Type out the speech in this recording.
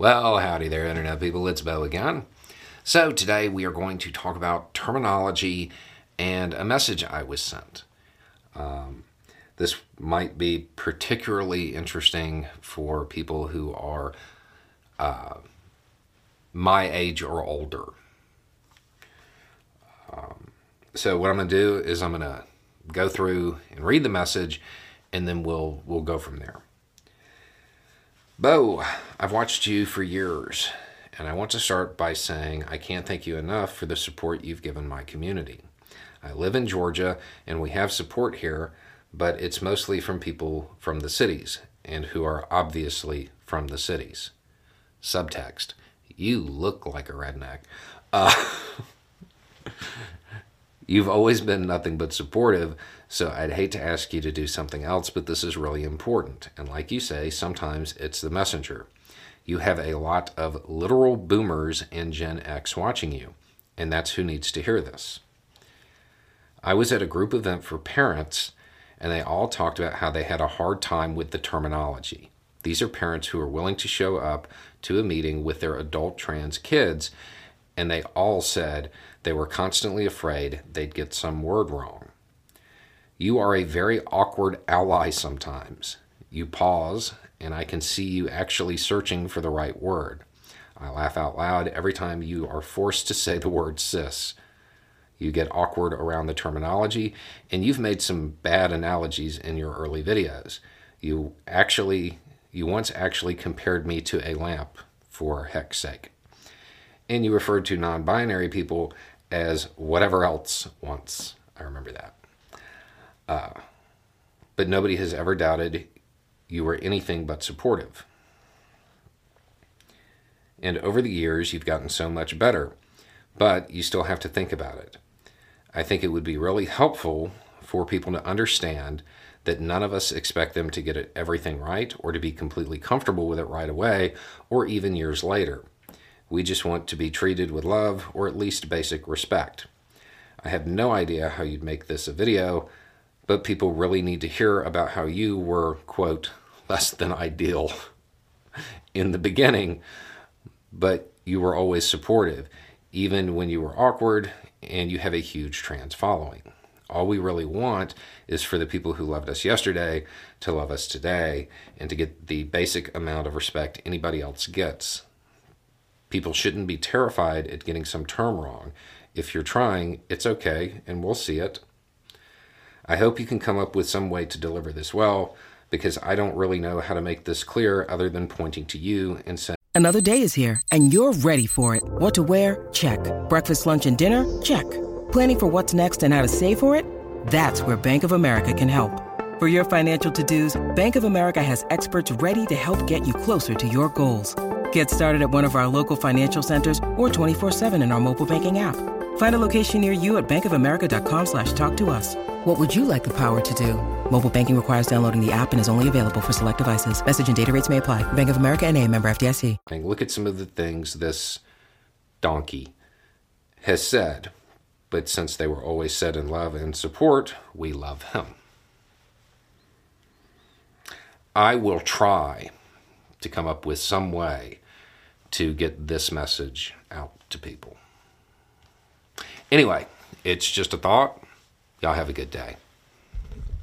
Well, howdy there, Internet people. It's Beau again. So, today we are going to talk about terminology and a message I was sent. Um, this might be particularly interesting for people who are uh, my age or older. Um, so, what I'm going to do is I'm going to go through and read the message, and then we'll we'll go from there. Beau, I've watched you for years, and I want to start by saying I can't thank you enough for the support you've given my community. I live in Georgia, and we have support here, but it's mostly from people from the cities and who are obviously from the cities. Subtext You look like a redneck. Uh, You've always been nothing but supportive, so I'd hate to ask you to do something else, but this is really important. And like you say, sometimes it's the messenger. You have a lot of literal boomers and Gen X watching you, and that's who needs to hear this. I was at a group event for parents, and they all talked about how they had a hard time with the terminology. These are parents who are willing to show up to a meeting with their adult trans kids and they all said they were constantly afraid they'd get some word wrong. You are a very awkward ally sometimes. You pause, and I can see you actually searching for the right word. I laugh out loud every time you are forced to say the word cis. You get awkward around the terminology, and you've made some bad analogies in your early videos. You actually, you once actually compared me to a lamp, for heck's sake and you referred to non binary people as whatever else once. I remember that. Uh, but nobody has ever doubted you were anything but supportive. And over the years, you've gotten so much better, but you still have to think about it. I think it would be really helpful for people to understand that none of us expect them to get everything right or to be completely comfortable with it right away or even years later. We just want to be treated with love or at least basic respect. I have no idea how you'd make this a video, but people really need to hear about how you were, quote, less than ideal in the beginning, but you were always supportive, even when you were awkward and you have a huge trans following. All we really want is for the people who loved us yesterday to love us today and to get the basic amount of respect anybody else gets. People shouldn't be terrified at getting some term wrong. If you're trying, it's okay, and we'll see it. I hope you can come up with some way to deliver this well, because I don't really know how to make this clear other than pointing to you and saying, Another day is here, and you're ready for it. What to wear? Check. Breakfast, lunch, and dinner? Check. Planning for what's next and how to save for it? That's where Bank of America can help. For your financial to dos, Bank of America has experts ready to help get you closer to your goals. Get started at one of our local financial centers or 24-7 in our mobile banking app. Find a location near you at bankofamerica.com slash talk to us. What would you like the power to do? Mobile banking requires downloading the app and is only available for select devices. Message and data rates may apply. Bank of America and a member FDIC. Look at some of the things this donkey has said. But since they were always said in love and support, we love him. I will try to come up with some way to get this message out to people. Anyway, it's just a thought. Y'all have a good day.